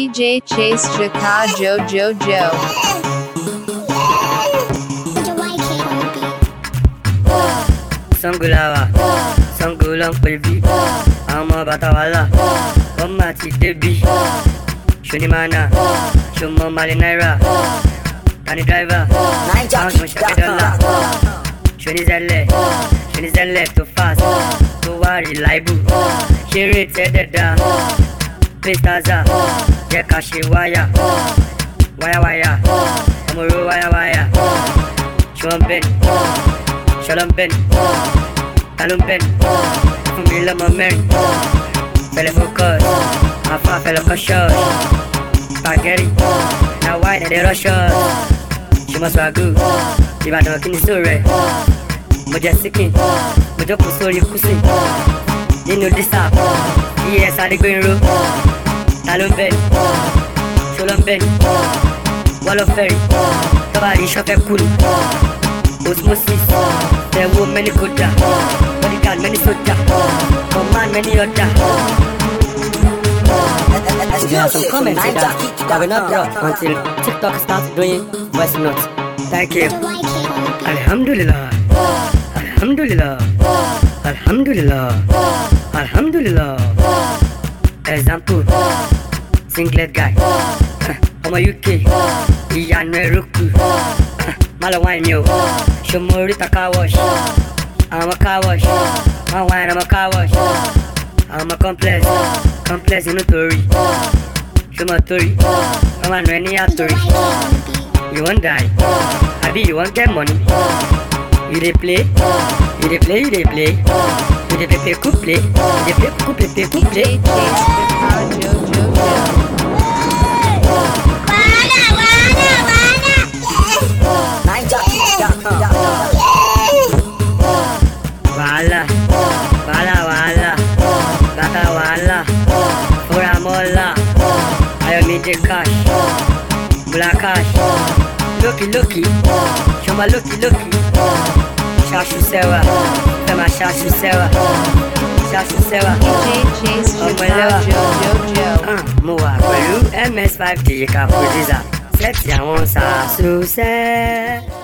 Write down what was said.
DJ Chase Chaka Jojo Joe. Sangulawa, Sangulan pèlví, àmọ́ bàtà wàhálà, wọ́n máa ti débi. Ṣonimana, Ṣomọ Mali Naira, Tani Driver, àwọn tó ń ṣàgbé dọ́là. Ṣonizẹ́lẹ̀, Ṣonizẹ́lẹ̀ tó fast, tó wá reliable. Ṣeré tẹ́dẹ̀dá, Pestaza, jẹ́ ká ṣe wáyà. Wáyàwáyà, ọmọ oró wáyàwáyà. Ṣọ́n bẹ́ẹ̀ Shalom Ben, Talon Ben, fún mi lọ́mọ mẹ́rin. Fẹlẹ̀ focus, àfa fẹlẹ̀ kọ́ṣọ́. Spaghetti, na wine ẹ̀dẹ̀ rushers. Ṣùgbọ́n swagu, Ìbàdàn kí ni sóò rẹ̀? Mo jẹ síkìn, mo jókòó sórí kùsìn. Nínú ES Adégbénró. Talon Ben, Shalom Ben, Wall of Ferry. Rí sọ́fẹ́ kúrú. Osmosis, there were many bodyguard many soldier, command many other. You have some comments in that I will not drop until TikTok starts doing voice notes. Thank you. Alhamdulillah. Alhamdulillah. Alhamdulillah. Alhamdulillah. Example. Singlet guy. Ọmọ UK. Ìyanu ẹrúkú. Malo wine yo. Shumuri ta car wash. I'm a car wash. My wine, I'm a car wash. I'm a complex. Complex in a Tory. Shuma Tory. I'm a Renny Tory. You won't die. Abi, you won't get money. You dey play. You dey play, you dey play. You dey play, play, coup play. You dey play, coup play, play, coup DJ play. Chase Chaka Joe Joe Joe. Wàhálà, wàhálà, wàhálà, gàtà wàhálà, fúra mọ́là, Ayọ̀mídé cash, Bùlá cash, lókì lókì, ṣọmọ lókì lókì, ṣaṣu sẹ́wà, fẹ́ máa ṣaṣu sẹ́wà, ṣaṣu sẹ́wà. DJ Chase Ọmọ Chaka ẹlẹ́wà. Joe Joe Joe. Ah, Mo wà pẹ̀lú MS5 Digital Producer, sẹ́ẹ̀tì àwọn sẹ́ẹ̀.